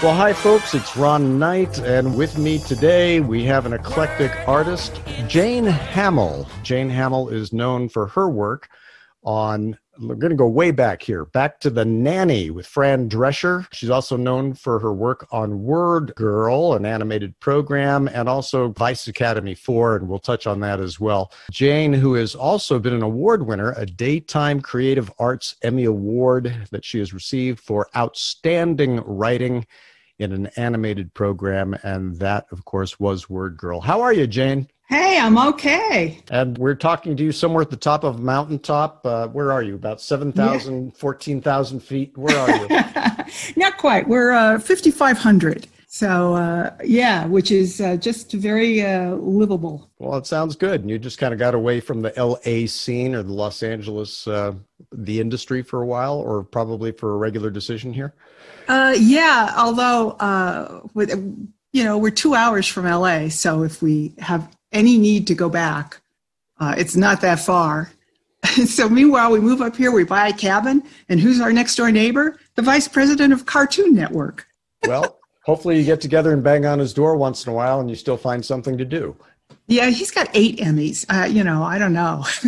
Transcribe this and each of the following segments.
Well, hi, folks. It's Ron Knight, and with me today we have an eclectic artist, Jayne Hamil. Jayne Hamil is known for her work on, we're going to go way back here, back to The Nanny with Fran Drescher. She's also known for her work on Word Girl, an animated program, and also Vice Academy 4, and we'll touch on that as well. Jayne, who has also been an award winner, a Daytime Creative Arts Emmy Award that she has received for outstanding writing in an animated program, and that, of course, was Word Girl. How are you, Jayne? Hey, I'm okay. And we're talking to you somewhere at the top of a mountaintop. Uh, where are you? About 7,000, yeah. 14,000 feet? Where are you? Not quite. We're uh, 5,500. So, uh, yeah, which is uh, just very uh, livable. Well, it sounds good. And you just kind of got away from the LA scene or the Los Angeles, uh, the industry for a while, or probably for a regular decision here? Uh, yeah, although uh, with you know we're two hours from LA, so if we have any need to go back, uh, it's not that far. so meanwhile, we move up here, we buy a cabin, and who's our next door neighbor? The vice president of Cartoon Network. well, hopefully you get together and bang on his door once in a while, and you still find something to do. Yeah, he's got eight Emmys. Uh, you know, I don't know.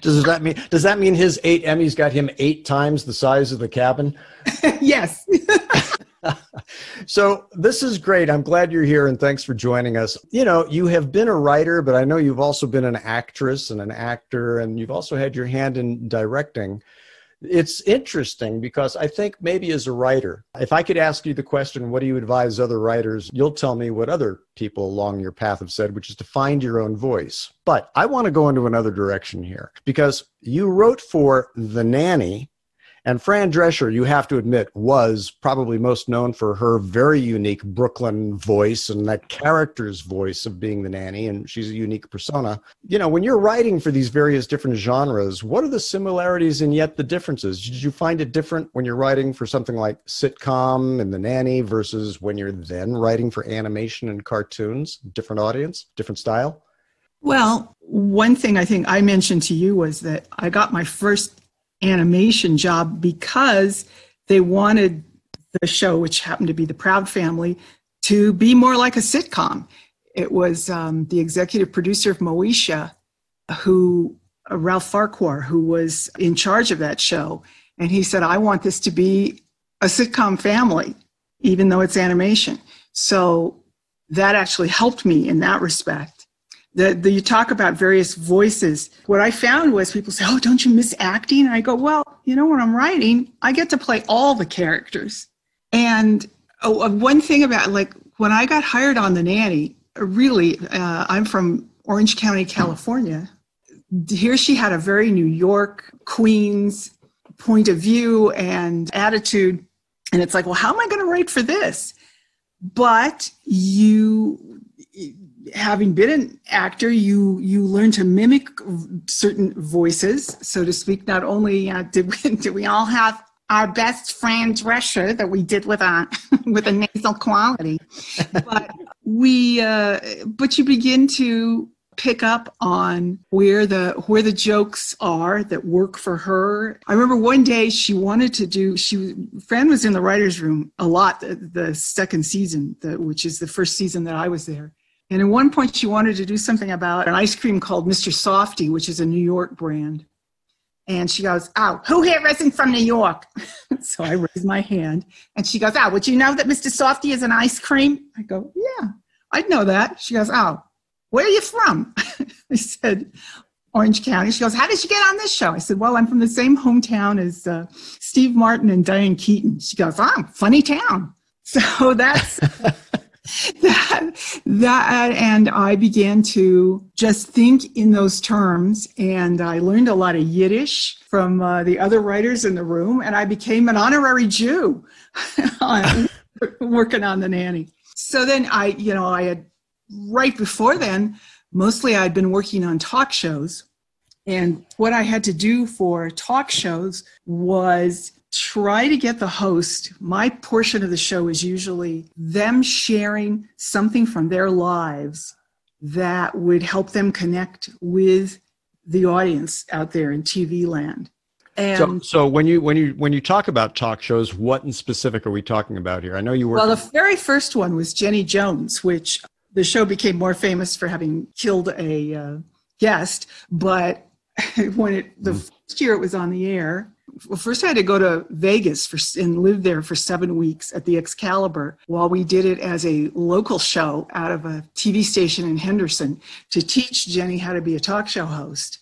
does that mean does that mean his eight Emmys got him eight times the size of the cabin? yes. so this is great. I'm glad you're here and thanks for joining us. You know, you have been a writer, but I know you've also been an actress and an actor, and you've also had your hand in directing it's interesting because I think maybe as a writer, if I could ask you the question, what do you advise other writers? You'll tell me what other people along your path have said, which is to find your own voice. But I want to go into another direction here because you wrote for The Nanny, and Fran Drescher, you have to admit, was probably most known for her very unique Brooklyn voice and that character's voice of being the nanny, and she's a unique persona. You know, when you're writing for these various different genres, what are the similarities and yet the differences? Did you find it different when you're writing for something like sitcom and the nanny versus when you're then writing for animation and cartoons? Different audience, different style? Well, one thing I think I mentioned to you was that I got my first animation job because they wanted the show, which happened to be The Proud Family, to be more like a sitcom. It was um, the executive producer of Moesha, who uh, Ralph Farquhar, who was in charge of that show, and he said, "I want this to be a sitcom family, even though it's animation." So that actually helped me in that respect the, the, you talk about various voices. What I found was people say, "Oh, don't you miss acting?" And I go, "Well, you know, when I'm writing, I get to play all the characters." And oh, uh, one thing about like when I got hired on the nanny, really, uh, I'm from Orange County, California. Here, she had a very New York, Queens point of view and attitude, and it's like, well, how am I going to write for this? But you having been an actor, you you learn to mimic certain voices, so to speak. Not only uh, did we did we all have our best Fran Drescher that we did with a with a nasal quality, but we uh, but you begin to pick up on where the where the jokes are that work for her. I remember one day she wanted to do she Fran was in the writers room a lot the, the second season, the, which is the first season that I was there. And at one point, she wanted to do something about an ice cream called Mr. Softy, which is a New York brand. And she goes, Oh, who here isn't from New York? so I raise my hand. And she goes, Oh, would you know that Mr. Softy is an ice cream? I go, Yeah, I'd know that. She goes, Oh, where are you from? I said, Orange County. She goes, How did you get on this show? I said, Well, I'm from the same hometown as uh, Steve Martin and Diane Keaton. She goes, Oh, funny town. So that's that that and I began to just think in those terms and I learned a lot of Yiddish from uh, the other writers in the room and I became an honorary Jew working on the nanny. So then I, you know, I had right before then mostly I'd been working on talk shows and what I had to do for talk shows was try to get the host. My portion of the show is usually them sharing something from their lives that would help them connect with the audience out there in TV land. And so, so when you when you when you talk about talk shows, what in specific are we talking about here? I know you were well. The very first one was Jenny Jones, which the show became more famous for having killed a uh, guest. But when it the mm. first year it was on the air, well, first I had to go to Vegas for, and live there for seven weeks at the Excalibur while we did it as a local show out of a TV station in Henderson to teach Jenny how to be a talk show host.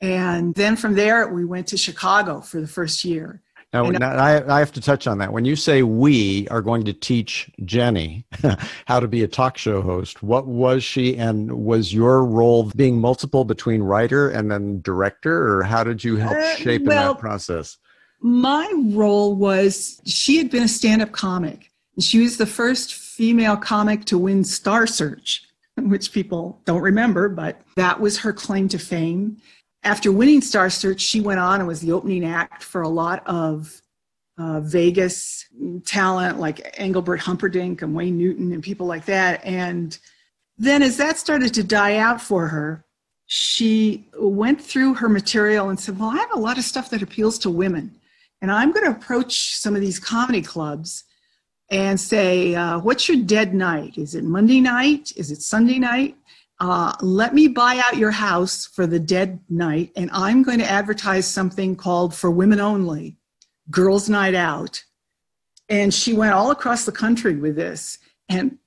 And then from there, we went to Chicago for the first year. Now, now I, I, have to touch on that. When you say we are going to teach Jenny how to be a talk show host, what was she and was your role being multiple between writer and then director, or how did you help uh, shape well, in that process? My role was she had been a stand up comic. She was the first female comic to win Star Search, which people don't remember, but that was her claim to fame after winning Star Search, she went on and was the opening act for a lot of uh, Vegas talent like Engelbert Humperdinck and Wayne Newton and people like that. And then as that started to die out for her, she went through her material and said, Well, I have a lot of stuff that appeals to women. And I'm going to approach some of these comedy clubs and say, uh, What's your dead night? Is it Monday night? Is it Sunday night? Uh, let me buy out your house for the dead night, and I'm going to advertise something called For Women Only, Girls Night Out. And she went all across the country with this, and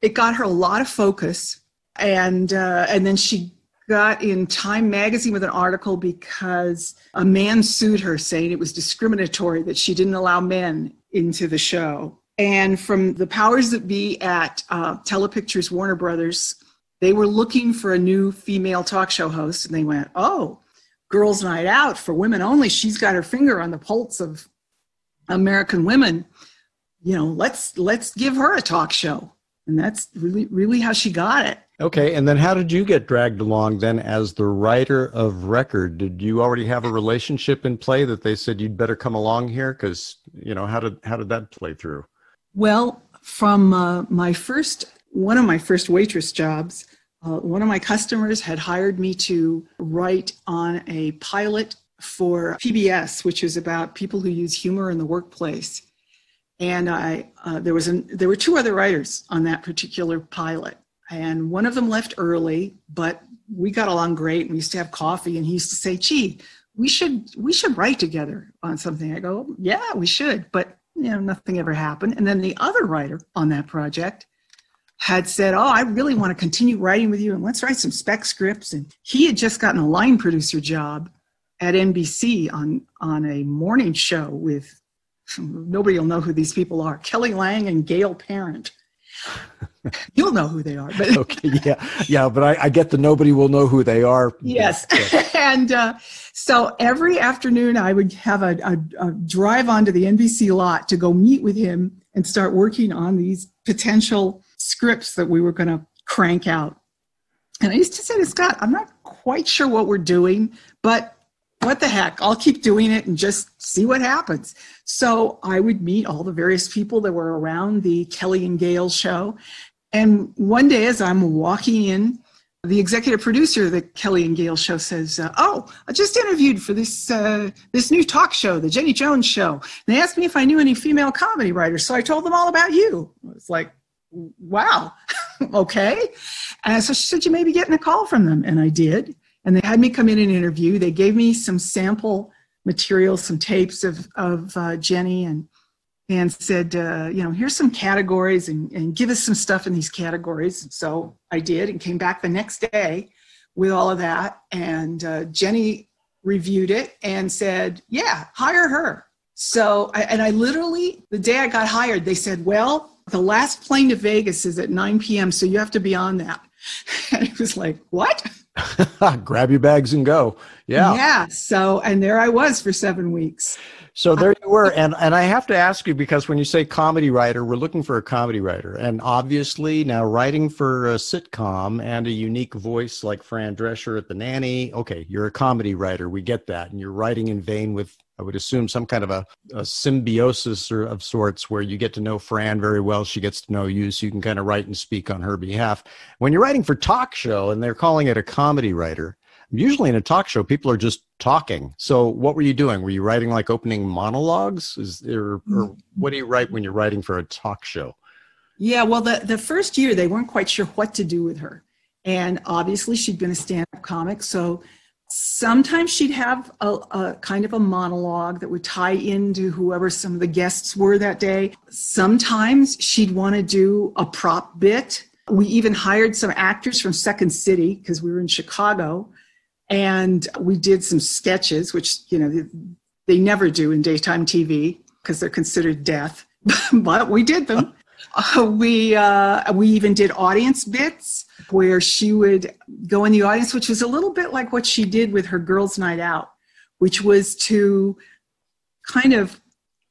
it got her a lot of focus. And, uh, and then she got in Time magazine with an article because a man sued her saying it was discriminatory that she didn't allow men into the show. And from the powers that be at uh, Telepictures Warner Brothers, they were looking for a new female talk show host, and they went, "Oh, Girls' Night Out for women only. She's got her finger on the pulse of American women. You know, let's let's give her a talk show." And that's really really how she got it. Okay, and then how did you get dragged along then as the writer of record? Did you already have a relationship in play that they said you'd better come along here? Because you know how did how did that play through? Well, from uh, my first one of my first waitress jobs, uh, one of my customers had hired me to write on a pilot for PBS, which is about people who use humor in the workplace. And I, uh, there was an, there were two other writers on that particular pilot, and one of them left early, but we got along great. And we used to have coffee, and he used to say, "Gee, we should we should write together on something." I go, "Yeah, we should," but you know, nothing ever happened. And then the other writer on that project had said, Oh, I really want to continue writing with you and let's write some spec scripts. And he had just gotten a line producer job at NBC on, on a morning show with nobody will know who these people are Kelly Lange and Gail Parent. You'll know who they are, but okay, yeah, yeah. But I, I, get the nobody will know who they are. Yes, and uh, so every afternoon I would have a, a, a drive onto the NBC lot to go meet with him and start working on these potential scripts that we were going to crank out. And I used to say to Scott, I'm not quite sure what we're doing, but what the heck, I'll keep doing it and just see what happens. So I would meet all the various people that were around the Kelly and Gail show. And one day, as I'm walking in, the executive producer of the Kelly and Gail show says, uh, "Oh, I just interviewed for this uh, this new talk show, the Jenny Jones show. And they asked me if I knew any female comedy writers, so I told them all about you." It's like, wow, okay. And so she said, you may be getting a call from them. And I did. And they had me come in and interview. They gave me some sample material, some tapes of, of uh, Jenny and and said, uh, you know, here's some categories and, and give us some stuff in these categories. So I did and came back the next day with all of that. And uh, Jenny reviewed it and said, yeah, hire her. So, I, and I literally, the day I got hired, they said, well, the last plane to Vegas is at 9 p.m., so you have to be on that. And it was like, what? Grab your bags and go. Yeah. Yeah. So, and there I was for seven weeks. So there you were, and and I have to ask you because when you say comedy writer, we're looking for a comedy writer, and obviously now writing for a sitcom and a unique voice like Fran Drescher at The Nanny. Okay, you're a comedy writer, we get that, and you're writing in vain with I would assume some kind of a, a, symbiosis or, of sorts where you get to know Fran very well. She gets to know you, so you can kind of write and speak on her behalf. When you're writing for talk show and they're calling it a comedy writer, usually in a talk show, people are just talking. So what were you doing? Were you writing like opening monologues? Is there, or mm-hmm. what do you write when you're writing for a talk show? Yeah, well, the, the first year they weren't quite sure what to do with her. And obviously she'd been a stand-up comic. So sometimes she'd have a, a, kind of a monologue that would tie into whoever some of the guests were that day. Sometimes she'd want to do a prop bit. We even hired some actors from Second City because we were in Chicago and we did some sketches, which, you know, they never do in daytime TV because they're considered death, but we did them. Uh, we uh, we even did audience bits where she would go in the audience, which was a little bit like what she did with her girls' night out, which was to kind of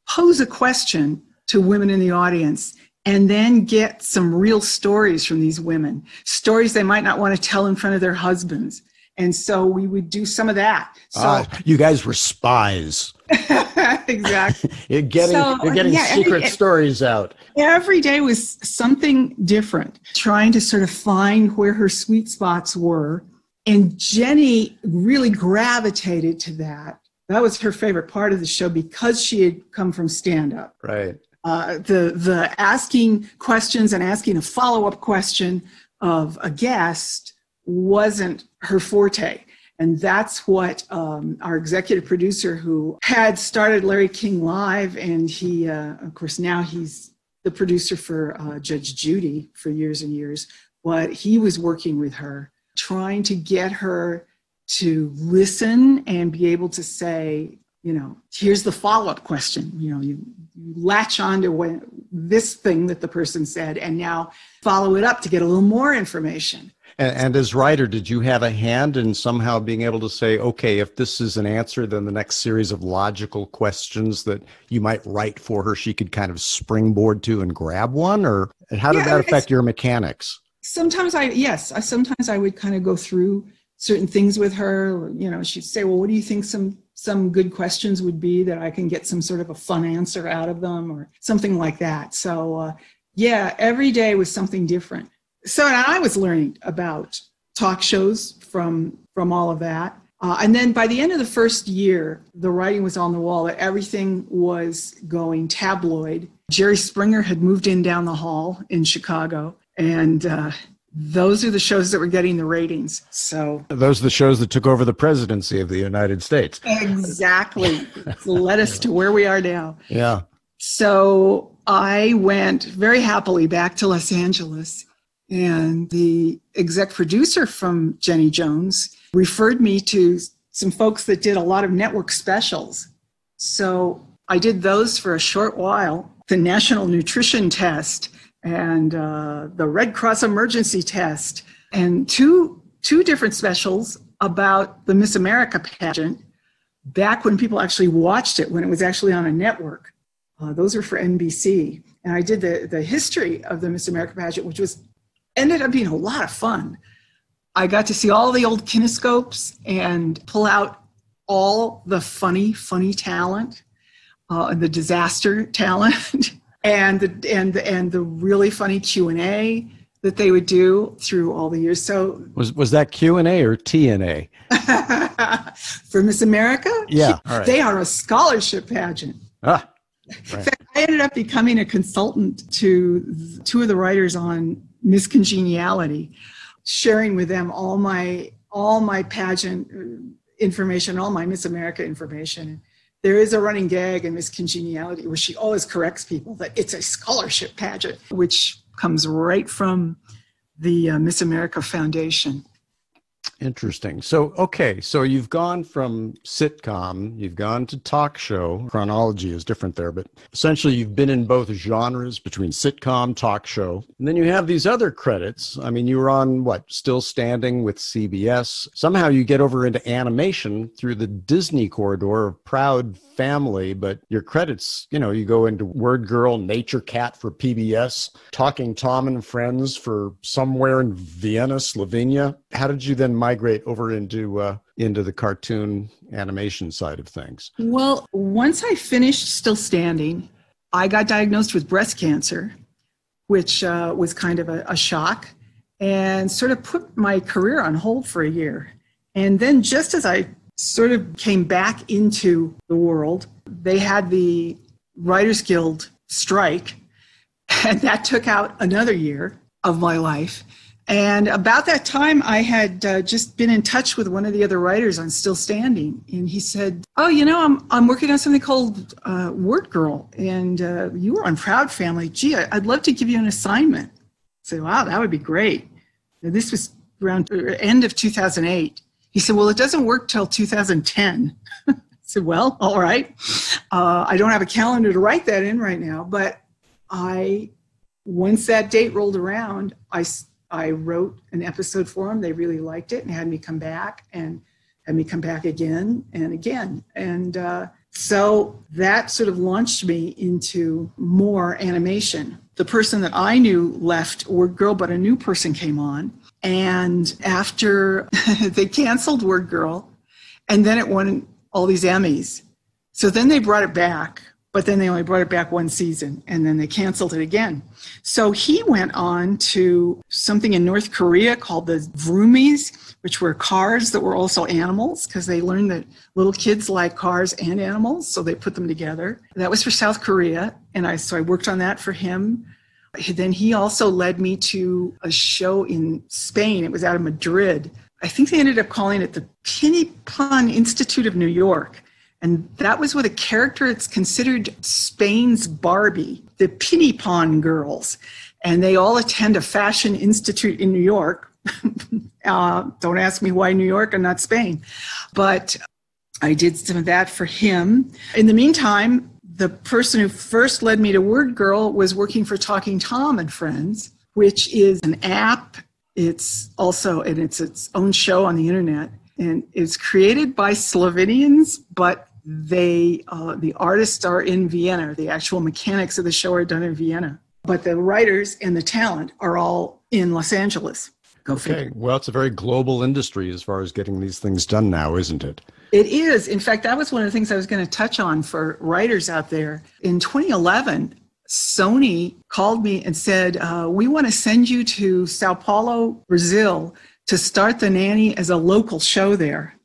pose a question to women in the audience and then get some real stories from these women, stories they might not want to tell in front of their husbands. And so we would do some of that. So uh, you guys were spies. exactly. you're getting so, you're getting yeah, secret every, stories out. Every day was something different, trying to sort of find where her sweet spots were. And Jenny really gravitated to that. That was her favorite part of the show because she had come from stand up. Right. Uh, the the asking questions and asking a follow up question of a guest wasn't her forte. And that's what um, our executive producer, who had started Larry King Live, and he, uh, of course, now he's the producer for uh, Judge Judy for years and years. But he was working with her, trying to get her to listen and be able to say, you know, here's the follow up question. You know, you, you latch on to what, this thing that the person said, and now follow it up to get a little more information. And, and, as writer, did you have a hand in somehow being able to say, okay, if this is an answer, then the next series of logical questions that you might write for her, she could kind of springboard to and grab one? Or how did yeah, that affect your mechanics? Sometimes I, yes, I, sometimes I would kind of go through certain things with her. You know, she'd say, well, what do you think some some good questions would be that I can get some sort of a fun answer out of them or something like that. So, uh, yeah, every day was something different so I was learning about talk shows from from all of that. Uh, and then by the end of the first year, the writing was on the wall that everything was going tabloid. Jerry Springer had moved in down the hall in Chicago, and uh, those are the shows that were getting the ratings. So those are the shows that took over the presidency of the United States. Exactly, led us to where we are now. Yeah. So I went very happily back to Los Angeles and the exec producer from Jenny Jones referred me to some folks that did a lot of network specials. So I did those for a short while the National Nutrition Test and uh, the Red Cross Emergency Test, and two, two different specials about the Miss America pageant back when people actually watched it, when it was actually on a network. Uh, those were for NBC. And I did the, the history of the Miss America pageant, which was ended up being a lot of fun. I got to see all the old kinescopes and pull out all the funny, funny talent, uh, the disaster talent, and the and the, and the really funny Q and A that they would do through all the years. So was was that Q and A or TNA for Miss America? Yeah, they are a scholarship pageant. Ah, right. In fact, I ended up becoming a consultant to two of the writers on Miss Congeniality, sharing with them all my all my pageant uh, information, all my Miss America information. There is a running gag in Miss Congeniality where she always corrects people that it's a scholarship pageant, which comes right from the uh, Miss America Foundation. Interesting. So, okay, so you've gone from sitcom, you've gone to talk show. Chronology is different there, but essentially you've been in both genres between sitcom, talk show. And then you have these other credits. I mean, you were on what, Still Standing with CBS. Somehow you get over into animation through the Disney corridor of Proud Family, but your credits, you know, you go into Word Girl, Nature Cat for PBS, Talking Tom and Friends for somewhere in Vienna, Slovenia. How did you then migrate over into uh, into the cartoon animation side of things? Well, once I finished Still Standing, I got diagnosed with breast cancer, which uh, was kind of a, a shock, and sort of put my career on hold for a year. And then just as I sort of came back into the world, they had the Writers Guild strike, and that took out another year of my life. And about that time, I had uh, just been in touch with one of the other writers on Still Standing, and he said, "Oh, you know, I'm I'm working on something called uh, Word Girl, and uh, you were on Proud Family. Gee, I'd love to give you an assignment." I said, "Wow, that would be great." And this was around uh, end of 2008. He said, "Well, it doesn't work till 2010." I said, "Well, all right. Uh, I don't have a calendar to write that in right now, but I." Once that date rolled around, I I wrote an episode for them. They really liked it and had me come back and had me come back again and again. And uh, so that sort of launched me into more animation. The person that I knew left Word Girl, but a new person came on. And after they canceled Word Girl, and then it won all these Emmys. So then they brought it back but then they only brought it back one season and then they canceled it again. So he went on to something in North Korea called the Vroomiz, which were cars that were also animals because they learned that little kids like cars and animals, so they put them together. That was for South Korea, and I so I worked on that for him. Then he also led me to a show in Spain. It was out of Madrid. I think they ended up calling it the Pinipan Institute of New York and that was with a character that's considered Spain's Barbie, the Pinipan girls. And they all attend a fashion institute in New York. uh, don't ask me why New York and not Spain. But I did some of that for him. In the meantime, the person who first led me to Word Girl was working for Talking Tom and Friends, which is an app. It's also, and it's its own show on the internet. And it's created by Slovenians, but they uh, the artists are in Vienna. The actual mechanics of the show are done in Vienna, but the writers and the talent are all in Los Angeles. Go okay. Figure. Well, it's a very global industry as far as getting these things done now, isn't it? It is. In fact, that was one of the things I was going to touch on for writers out there. In 2011, Sony called me and said, uh, We want to send you to Sao Paulo, Brazil, to start The Nanny as a local show there.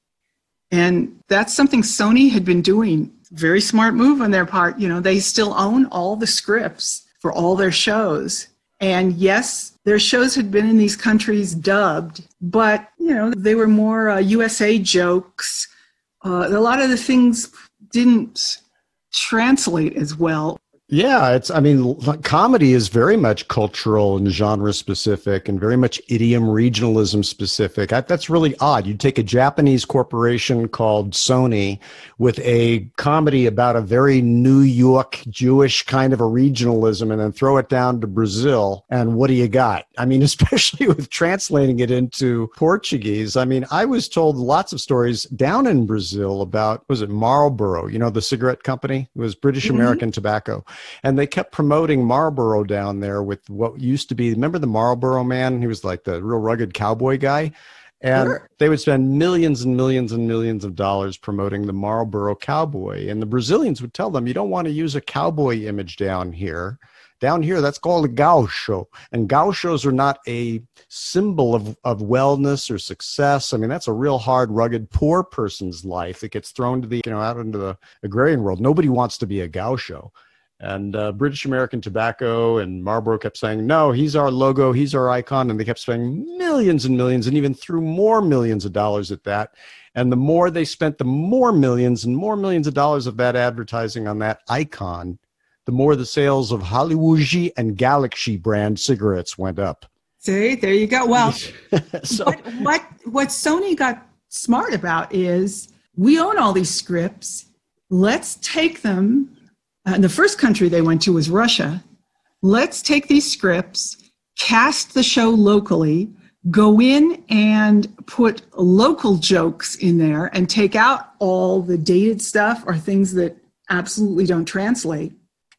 And that's something Sony had been doing. Very smart move on their part. You know, they still own all the scripts for all their shows. And yes, their shows had been in these countries dubbed, but, you know, they were more uh, USA jokes. Uh, a lot of the things didn't translate as well. Yeah, it's, I mean, comedy is very much cultural and genre specific and very much idiom regionalism specific. I, that's really odd. You take a Japanese corporation called Sony with a comedy about a very New York Jewish kind of a regionalism and then throw it down to Brazil. And what do you got? I mean, especially with translating it into Portuguese. I mean, I was told lots of stories down in Brazil about, was it Marlboro, you know, the cigarette company? It was British mm-hmm. American mm-hmm. Tobacco and they kept promoting Marlboro down there with what used to be. Remember the Marlboro man? He was like the real rugged cowboy guy. And sure. they would spend millions and millions and millions of dollars promoting the Marlboro cowboy. And the Brazilians would tell them, you don't want to use a cowboy image down here. Down here, that's called a gaucho. And gauchos are not a symbol of, of wellness or success. I mean, that's a real hard, rugged, poor person's life that gets thrown to the, you know, out into the agrarian world. Nobody wants to be a gaucho. And uh, British American Tobacco and Marlboro kept saying, no, he's our logo, he's our icon. And they kept spending millions and millions and even threw more millions of dollars at that. And the more they spent, the more millions and more millions of dollars of that advertising on that icon, the more the sales of Hallywoodji and Galaxy brand cigarettes went up. See, there you go. Well, so, what, what, what Sony got smart about is we own all these scripts. Let's take them and the first country they went to was Russia. Let's take these scripts, cast the show locally, go in and put local jokes in there and take out all the dated stuff or things that absolutely don't translate.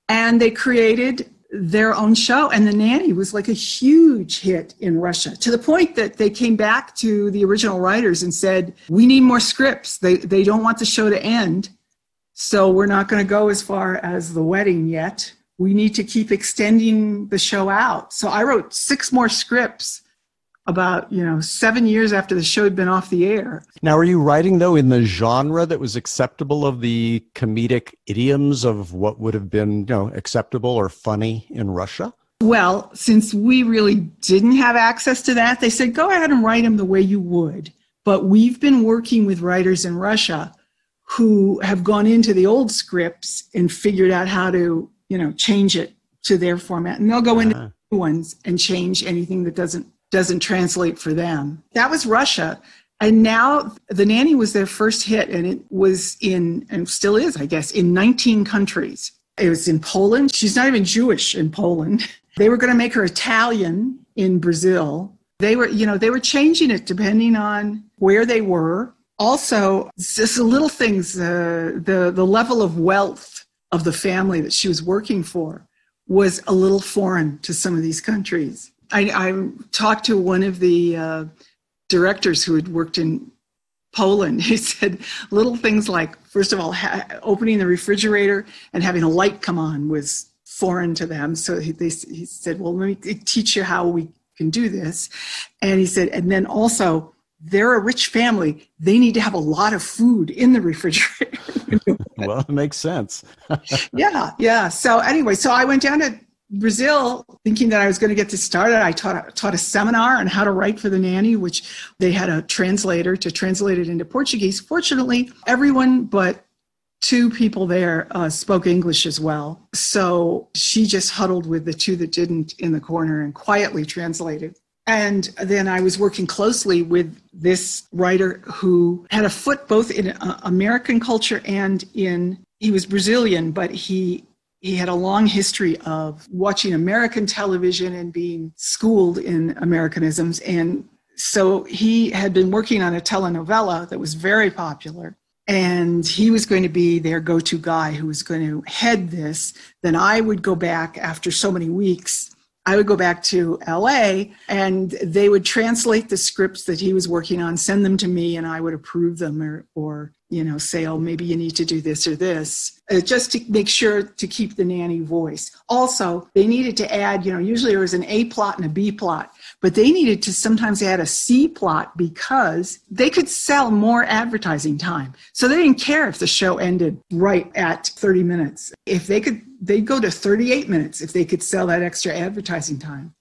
And they created their own show. And The Nanny was like a huge hit in Russia to the point that they came back to the original writers and said, We need more scripts. They, they don't want the show to end. So we're not going to go as far as the wedding yet. We need to keep extending the show out. So I wrote six more scripts about you know seven years after the show had been off the air. Now, are you writing though in the genre that was acceptable of the comedic idioms of what would have been you know acceptable or funny in Russia? Well, since we really didn't have access to that, they said go ahead and write them the way you would. But we've been working with writers in Russia who have gone into the old scripts and figured out how to you know change it to their format, and they'll go into uh-huh. new ones and change anything that doesn't doesn't translate for them. That was Russia. And now the nanny was their first hit, and it was in, and still is, I guess, in 19 countries. It was in Poland. She's not even Jewish in Poland. They were going to make her Italian in Brazil. They were, you know, they were changing it depending on where they were. Also, just little things, uh, the the level of wealth of the family that she was working for was a little foreign to some of these countries. I, I talked to one of the uh, directors who had worked in Poland. He said little things like, first of all, ha- opening the refrigerator and having a light come on was foreign to them. So he, they, he said, well, let me teach you how we can do this. And he said, and then also, they're a rich family. They need to have a lot of food in the refrigerator. well, it makes sense. yeah, yeah. So anyway, so I went down to Brazil, thinking that I was going to get this started, I taught, taught a seminar on how to write for the nanny, which they had a translator to translate it into Portuguese. Fortunately, everyone but two people there uh, spoke English as well. So she just huddled with the two that didn't in the corner and quietly translated. And then I was working closely with this writer who had a foot both in uh, American culture and in, he was Brazilian, but he he had a long history of watching American television and being schooled in Americanisms. And so he had been working on a telenovela that was very popular. And he was going to be their go to guy who was going to head this. Then I would go back after so many weeks I would go back to LA and they would translate the scripts that he was working on, send them to me, and I would approve them or, or you know, say, oh, maybe you need to do this or this, uh, just to make sure to keep the nanny voice. Also, they needed to add, you know, usually there was an A plot and a B plot, but they needed to sometimes add a C plot because they could sell more advertising time. So they didn't care if the show ended right at 30 minutes. If they could, they'd go to 38 minutes if they could sell that extra advertising time.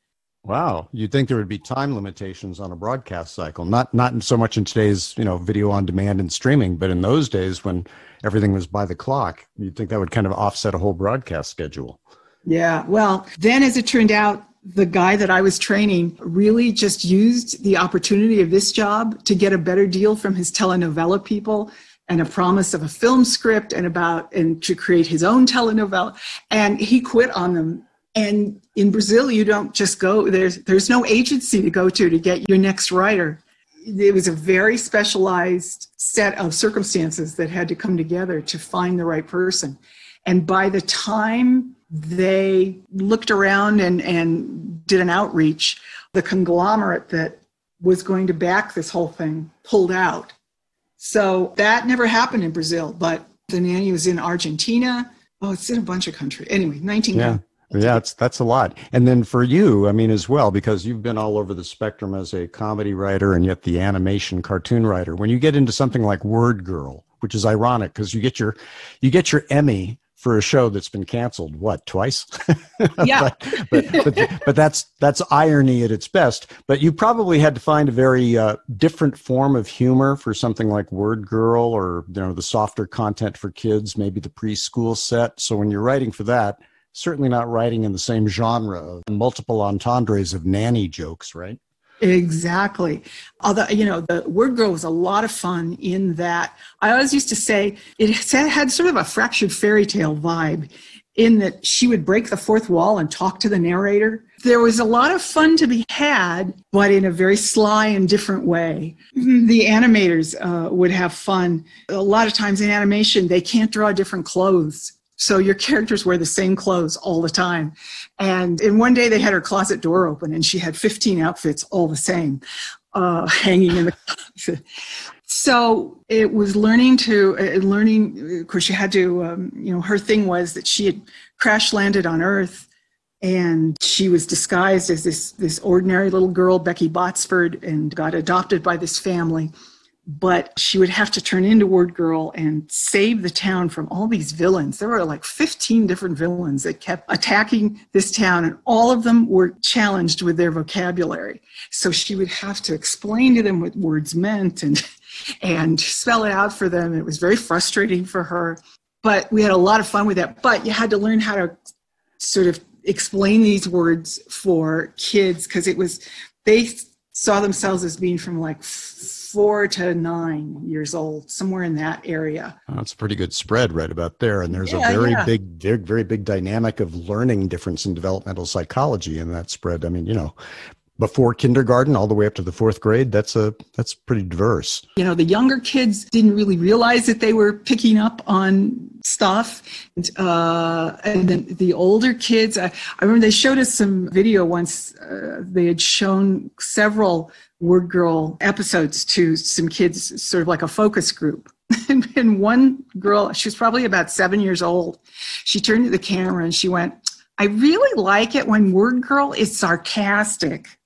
Wow, you'd think there would be time limitations on a broadcast cycle. Not not so much in today's you know video on demand and streaming, but in those days when everything was by the clock, you'd think that would kind of offset a whole broadcast schedule. Yeah, well, then as it turned out, the guy that I was training really just used the opportunity of this job to get a better deal from his telenovela people and a promise of a film script and about and to create his own telenovela and he quit on them and in Brazil, you don't just go, there's, there's no agency to go to to get your next writer. It was a very specialized set of circumstances that had to come together to find the right person. And by the time they looked around and, and did an outreach, the conglomerate that was going to back this whole thing pulled out. So that never happened in Brazil, but the nanny was in Argentina. Oh, it's in a bunch of countries. Anyway, 19 yeah. Yeah, that's that's a lot. And then for you, I mean, as well, because you've been all over the spectrum as a comedy writer and yet the animation cartoon writer. When you get into something like Word Girl, which is ironic because you get your you get your Emmy for a show that's been canceled what twice? Yeah. But, but, but, but, that's that's irony at its best. But you probably had to find a very uh, different form of humor for something like word girl or you know the softer content for kids maybe the preschool set. So when you're writing for that certainly not writing in the same genre of multiple entendres of nanny jokes, right? Exactly. Although, you know, the Word Girl was a lot of fun in that I always used to say it had sort of a fractured fairy tale vibe in that she would break the fourth wall and talk to the narrator. There was a lot of fun to be had, but in a very sly and different way. The animators uh, would have fun. A lot of times in animation, they can't draw different clothes. So your characters wear the same clothes all the time. And in one day they had her closet door open and she had 15 outfits all the same uh, hanging in the closet. So it was learning to uh, learning. Of course, she had to. Um, you know, her thing was that she had crash landed on Earth, and she was disguised as this this ordinary little girl, Becky Botsford, and got adopted by this family. But she would have to turn into Word Girl and save the town from all these villains. There were like 15 different villains that kept attacking this town, and all of them were challenged with their vocabulary. So she would have to explain to them what words meant and and spell it out for them. It was very frustrating for her, but we had a lot of fun with that. But you had to learn how to sort of explain these words for kids because it was they saw themselves as being from like four to nine years old, somewhere in that area. that's a pretty good spread right about there. And there's yeah, a very yeah. big, very, very big dynamic of learning difference in developmental psychology in that spread. I mean, you know, before kindergarten all the way up to the fourth grade that's a that's pretty diverse. You know the younger kids didn't really realize that they were picking up on stuff. Uh, and then the older kids I, I, remember they showed us some video once uh, they had shown several word girl episodes to some kids sort of like a focus group. And, and one girl she was probably about seven years old. She turned to the camera and she went I really like it when Word Girl is sarcastic.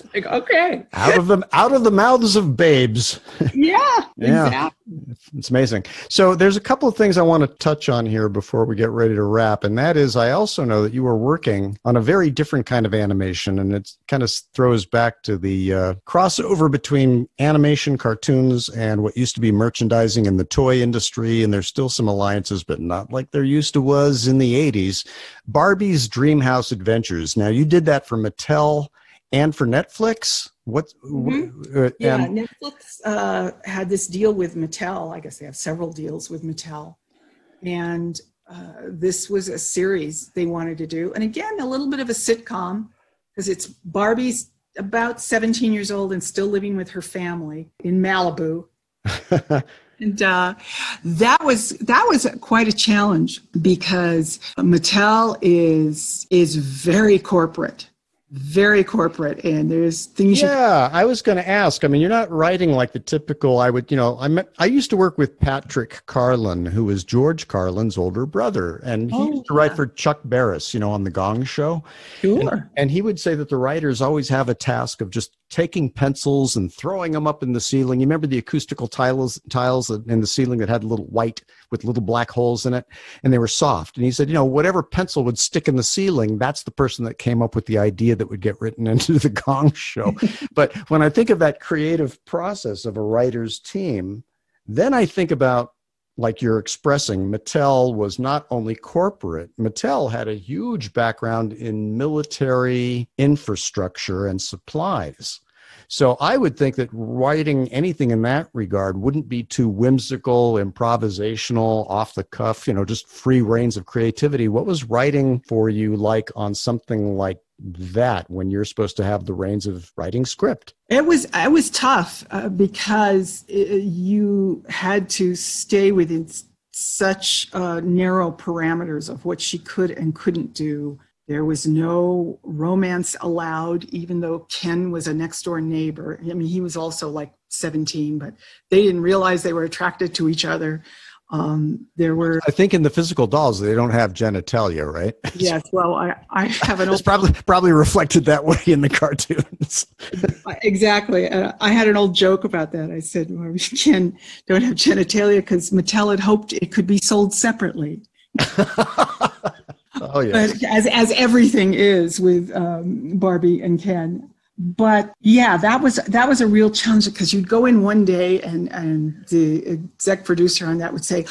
it's like okay. Out of the out of the mouths of babes. Yeah yeah. exactly. it's amazing. So there's a couple of things i want to touch on here before we get ready to wrap and that is i also know that you were working on a very different kind of animation and it kind of throws back to the uh, crossover between animation cartoons and what used to be merchandising in the toy industry and there's still some alliances but not like there used to was in the 80s barbie's dreamhouse adventures. Now you did that for mattel and for Netflix. What? Mm-hmm. Uh, yeah, Netflix uh, had this deal with Mattel. I guess they have several deals with Mattel, and uh, this was a series they wanted to do. And again, a little bit of a sitcom because it's Barbie's about 17 years old and still living with her family in Malibu. and uh, that was that was quite a challenge because Mattel is is very corporate very corporate and there's things yeah you- i was going to ask i mean you're not writing like the typical i would you know i met, i used to work with patrick carlin who is george carlin's older brother and he oh, used to write for chuck barris you know on the gong show. Sure. and, and he would say that the writers always have a task of just taking pencils and throwing them up in the ceiling. You remember the acoustical tiles tiles in the ceiling that had little white with little black holes in it, and they were soft. And he said, you know, whatever pencil would stick in the ceiling, that's the person that came up with the idea that would get written into the Gong Show. but when I think of that creative process of a writer's team, then I think about like you're expressing, Mattel was not only corporate, Mattel had a huge background in military infrastructure and supplies. So I would think that writing anything in that regard wouldn't be too whimsical, improvisational, off the cuff, you know, just free reins of creativity. What was writing for you like on something like that when you're supposed to have the reins of writing script? It was it was tough uh, because it, you had to stay within such uh, narrow parameters of what she could and couldn't do there was no romance allowed, even though Ken was a next door neighbor. I mean, he was also like 17, but they didn't realize they were attracted to each other. Um, there were. I think in the physical dolls they don't have genitalia, right? Yes. Well, I, I have an. Old, it's probably probably reflected that way in the cartoons. exactly. Uh, I had an old joke about that. I said, well, Ken don't have genitalia because Mattel had hoped it could be sold separately. Oh yeah. As as everything is with um, Barbie and Ken. But yeah, that was that was a real challenge because you'd go in one day and and the exec producer on that would say,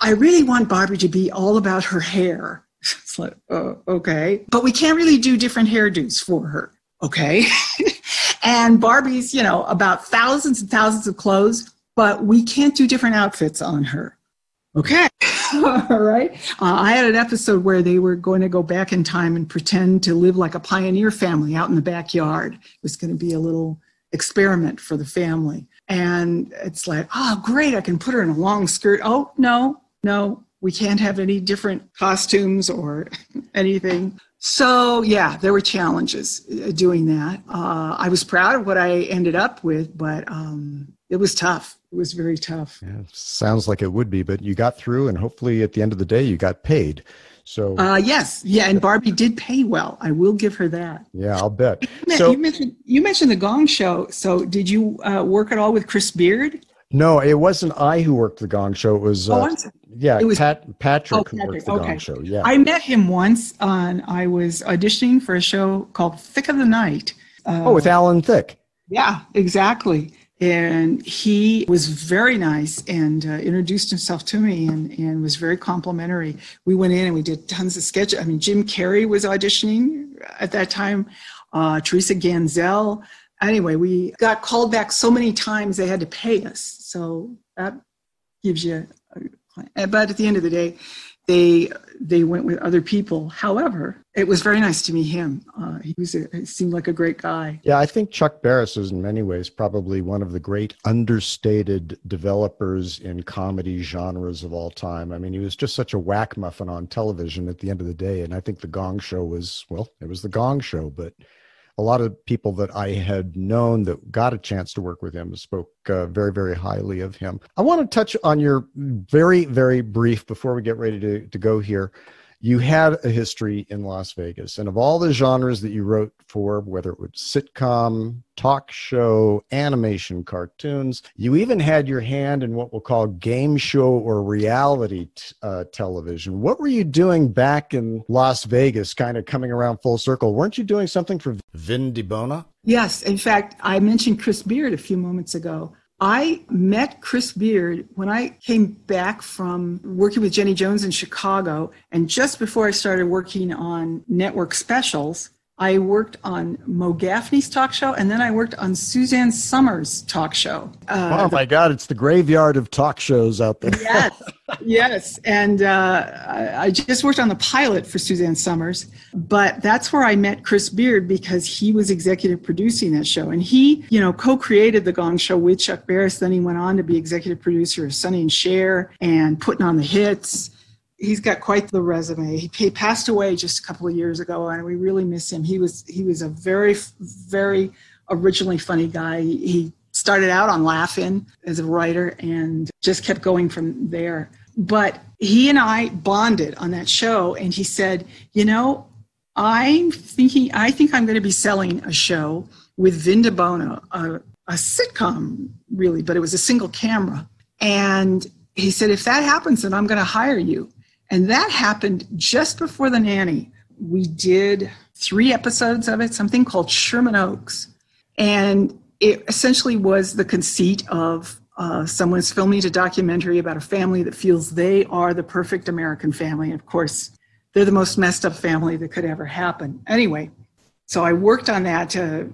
"I really want Barbie to be all about her hair." It's like, oh, okay, but we can't really do different hairdos for her. Okay, and Barbie's, you know, about thousands and thousands of clothes, but we can't do different outfits on her. Okay. Right. Uh, I had an episode where they were going to go back in time and pretend to live like a pioneer family out in the backyard. It was going to be a little experiment for the family. And it's like, oh, great. I can put her in a long skirt. Oh, no, no, we can't have any different costumes or anything. So, yeah, there were challenges uh, doing that. Uh, I was proud of what I ended up with, but um, it was tough. It was very tough. Yeah, sounds like it would be, but you got through, and hopefully at the end of the day, you got paid. So uh, yes, yeah, and Barbie did pay well. I will give her that. Yeah, I'll bet. You, so, you mentioned you mentioned the Gong Show. So did you uh, work at all with Chris Bearde? No, it wasn't I who worked the Gong Show. It was uh, oh, yeah, it was Pat, Patrick, oh, Patrick who worked the okay. Gong Show. Yeah, I met him once on. I was auditioning for a show called Thicke of the Night. Uh, oh, with Alan Thicke. Yeah, exactly and he was very nice and uh, introduced himself to me and, and was very complimentary. We went in and we did tons of sketches i mean jim carrey was auditioning at that time uh, teresa ganzel. Anyway we got called back so many times they had to pay us. So that gives you a, but at the end of the day they they went with other people. However, it was very nice to meet him. Uh, he was a, he seemed like a great guy. Yeah, I think Chuck Barris is in many ways probably one of the great understated developers in comedy genres of all time. I mean, he was just such a whack muffin on television at the end of the day, and I think the Gong Show was well, it was the Gong Show, but a lot of people that I had known that got a chance to work with him spoke uh, very, very highly of him. I want to touch on your very, very brief before we get ready to, to go here you had a history in Las Vegas. And of all the genres that you wrote for, whether it was sitcom, talk show, animation, cartoons, you even had your hand in what we'll call game show or reality t- uh, television. What were you doing back in Las Vegas, kind of coming around full circle? Weren't you doing something for Vin Di Bona? Yes. In fact, I mentioned Chris Bearde a few moments ago. I met Chris Bearde when I came back from working with Jenny Jones in Chicago. And just before I started working on network specials, I worked on Mo Gaffney's talk show, and then I worked on Suzanne Somers' talk show. Uh, oh my God, it's the graveyard of talk shows out there. yes, yes. And uh, I, I, just worked on the pilot for Suzanne Somers, but that's where I met Chris Bearde because he was executive producing that show. And he, you know, co created The Gong Show with Chuck Barris. Then he went on to be executive producer of Sonny and Cher and putting on the hits he's got quite the resume. He, he, passed away just a couple of years ago, and we really miss him. He was he was a very very originally funny guy. He, started out on Laugh-In as a writer and just kept going from there. But he and I bonded on that show, and he said, "You know, I'm thinking. I think I'm going to be selling a show with Vin Di Bona, a, a sitcom, really, but it was a single camera." And he said, "If that happens, then I'm going to hire you." And that happened just before The Nanny. We did three episodes of it, something called Sherman Oaks. And it essentially was the conceit of uh, someone's filming a documentary about a family that feels they are the perfect American family. And of course, they're the most messed up family that could ever happen. Anyway, so I worked on that to,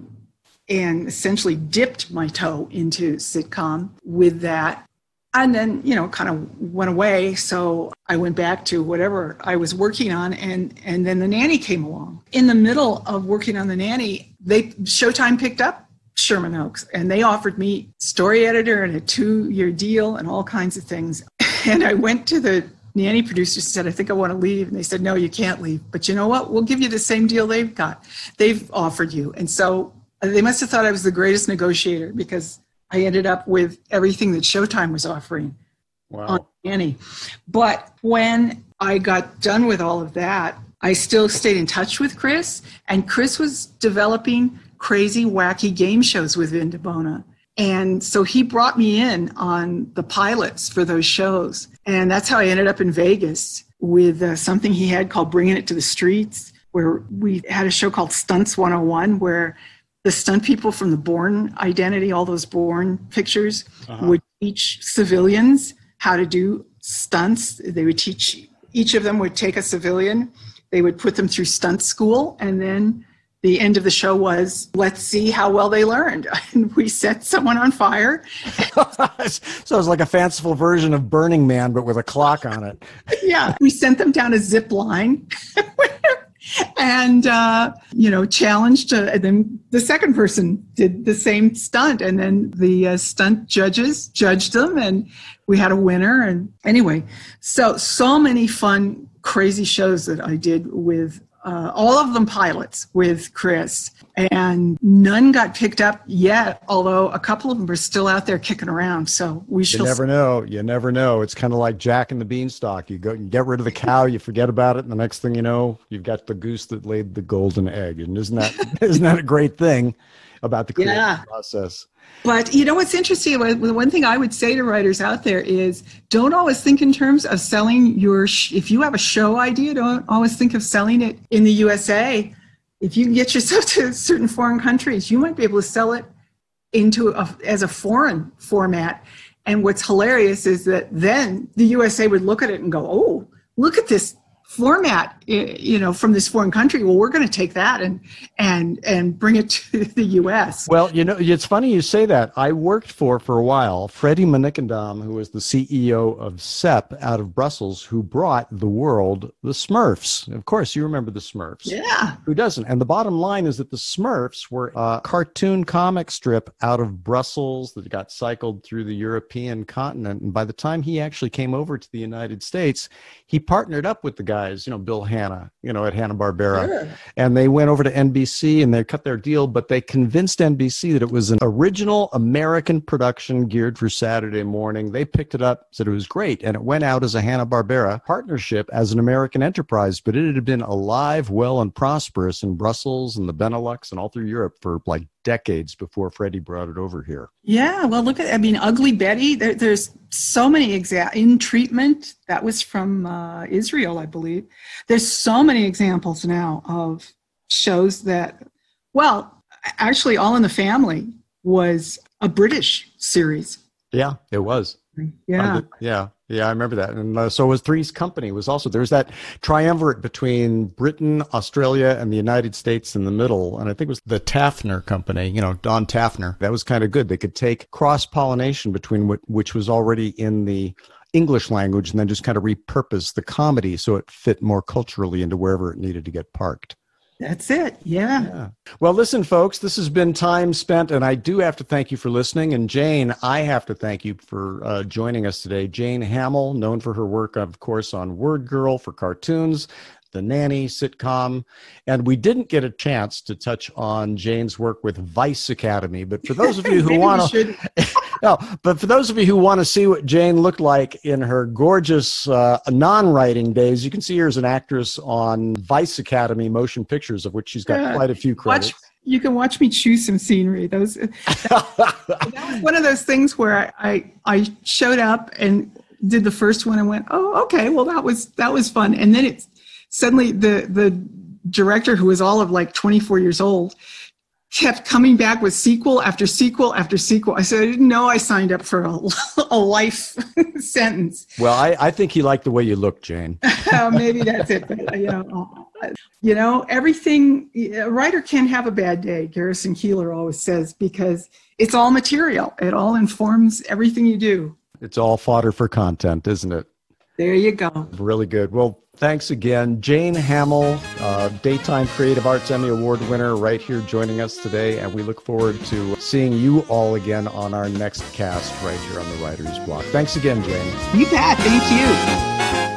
and essentially dipped my toe into sitcom with that and then you know kind of went away. So i went back to whatever i was working on and and then the nanny came along. In the middle of working on the nanny they showtime picked up sherman oaks and they offered me story editor and a two year deal and all kinds of things. And i went to the nanny producers and said i think i want to leave. And they said no you can't leave but you know what? We'll give you the same deal they've got they've offered you. And so they must have thought i was the greatest negotiator because I ended up with everything that Showtime was offering wow. on Annie. But when I got done with all of that, I still stayed in touch with Chris, and Chris was developing crazy, wacky game shows with Vin Di And so he brought me in on the pilots for those shows. And that's how I ended up in Vegas with uh, something he had called Bringing It to the Streets, where we had a show called Stunts 101, where the stunt people from the Bourne Identity, all those Bourne pictures, uh-huh. would teach civilians how to do stunts. They would teach, each of them would take a civilian, they would put them through stunt school, and then the end of the show was let's see how well they learned and we set someone on fire so it was like a fanciful version of burning man but with a clock on it yeah we sent them down a zip line and uh, you know challenged uh, and then the second person did the same stunt. And then the uh, stunt judges judged them and we had a winner. And anyway so so many fun crazy shows that i did with uh, all of them pilots with Chris, and none got picked up yet. Although a couple of them are still out there kicking around, so we should never know. You never know. It's kind of like Jack and the Beanstalk. You go, you get rid of the cow, you forget about it, and the next thing you know, you've got the goose that laid the golden egg. And isn't that isn't that a great thing about the creative Yeah. process? But you know what's interesting? One one thing I would say to writers out there is don't always think in terms of selling your. Sh- if you have a show idea, don't always think of selling it in the USA. If you can get yourself to certain foreign countries, you might be able to sell it into a, as a foreign format. And what's hilarious is that then the USA would look at it and go, "Oh, look at this format, Eh, you know, from this foreign country. Well, we're going to take that and and and bring it to the US." Well, you know, it's funny you say that. I worked for for a while Freddie Monnickendam, who was the CEO of SEP out of Brussels, who brought the world the Smurfs. Of course, you remember the Smurfs. Yeah. Who doesn't? And the bottom line is that the Smurfs were a cartoon comic strip out of Brussels that got cycled through the European continent. And by the time he actually came over to the United States, he partnered up with the guys, you know, Bill Hanna, you know, at Hanna Barbera Sure. and they went over to NBC and they cut their deal, but they convinced NBC that it was an original American production geared for Saturday morning. They picked it up, said it was great, and it went out as a Hanna Barbera partnership as an American enterprise. But it had been alive, well, and prosperous in Brussels and the Benelux and all through Europe for like decades before Freddie brought it over here. Yeah, well, look at, I mean, Ugly Betty, there, there's so many exa In Treatment, that was from uh, Israel, I believe. There's so many examples now of shows that, well, actually, All in the Family was a British series. Yeah, it was. Yeah. Yeah, yeah, I remember that. And uh, so was Three's Company was also there was that triumvirate between Britain, Australia, and the United States in the middle. And I think it was the Taffner Company, you know, Don Taffner. That was kind of good. They could take cross pollination between what which was already in the English language and then just kind of repurpose the comedy so it fit more culturally into wherever it needed to get parked. That's it. Yeah. Yeah. Well, listen, folks, this has been time spent, and I do have to thank you for listening. And Jayne, I have to thank you for uh, joining us today. Jayne Hamil, known for her work, of course, on WordGirl for cartoons, the Nanny sitcom, and we didn't get a chance to touch on Jayne's work with Vice Academy. But for those of you who want to, no, but for those of you who want to see what Jayne looked like in her gorgeous uh, non-writing days, you can see her as an actress on Vice Academy motion pictures, of which she's got Yeah. quite a few watch, credits. you can watch me choose some scenery. Those, that was one of those things where I, I I showed up and did the first one and went, oh, okay, well that was that was fun. And then it suddenly the the director who was all of like 24 years old kept coming back with sequel after sequel after sequel. I said, I didn't know I signed up for a, a life sentence. well, I, I think he liked the way you look, Jayne. Maybe that's it. But, you know, you know, everything. A writer can have a bad day. Garrison Keillor always says because it's all material. It all informs everything you do. It's all fodder for content, isn't it? There you go. Really good. Well, thanks again. Jayne Hamil, uh, Daytime Creative Arts Emmy Award winner, right here joining us today. And we look forward to seeing you all again on our next cast right here on the Writer's Block. Thanks again, Jayne. You bet. Thank you.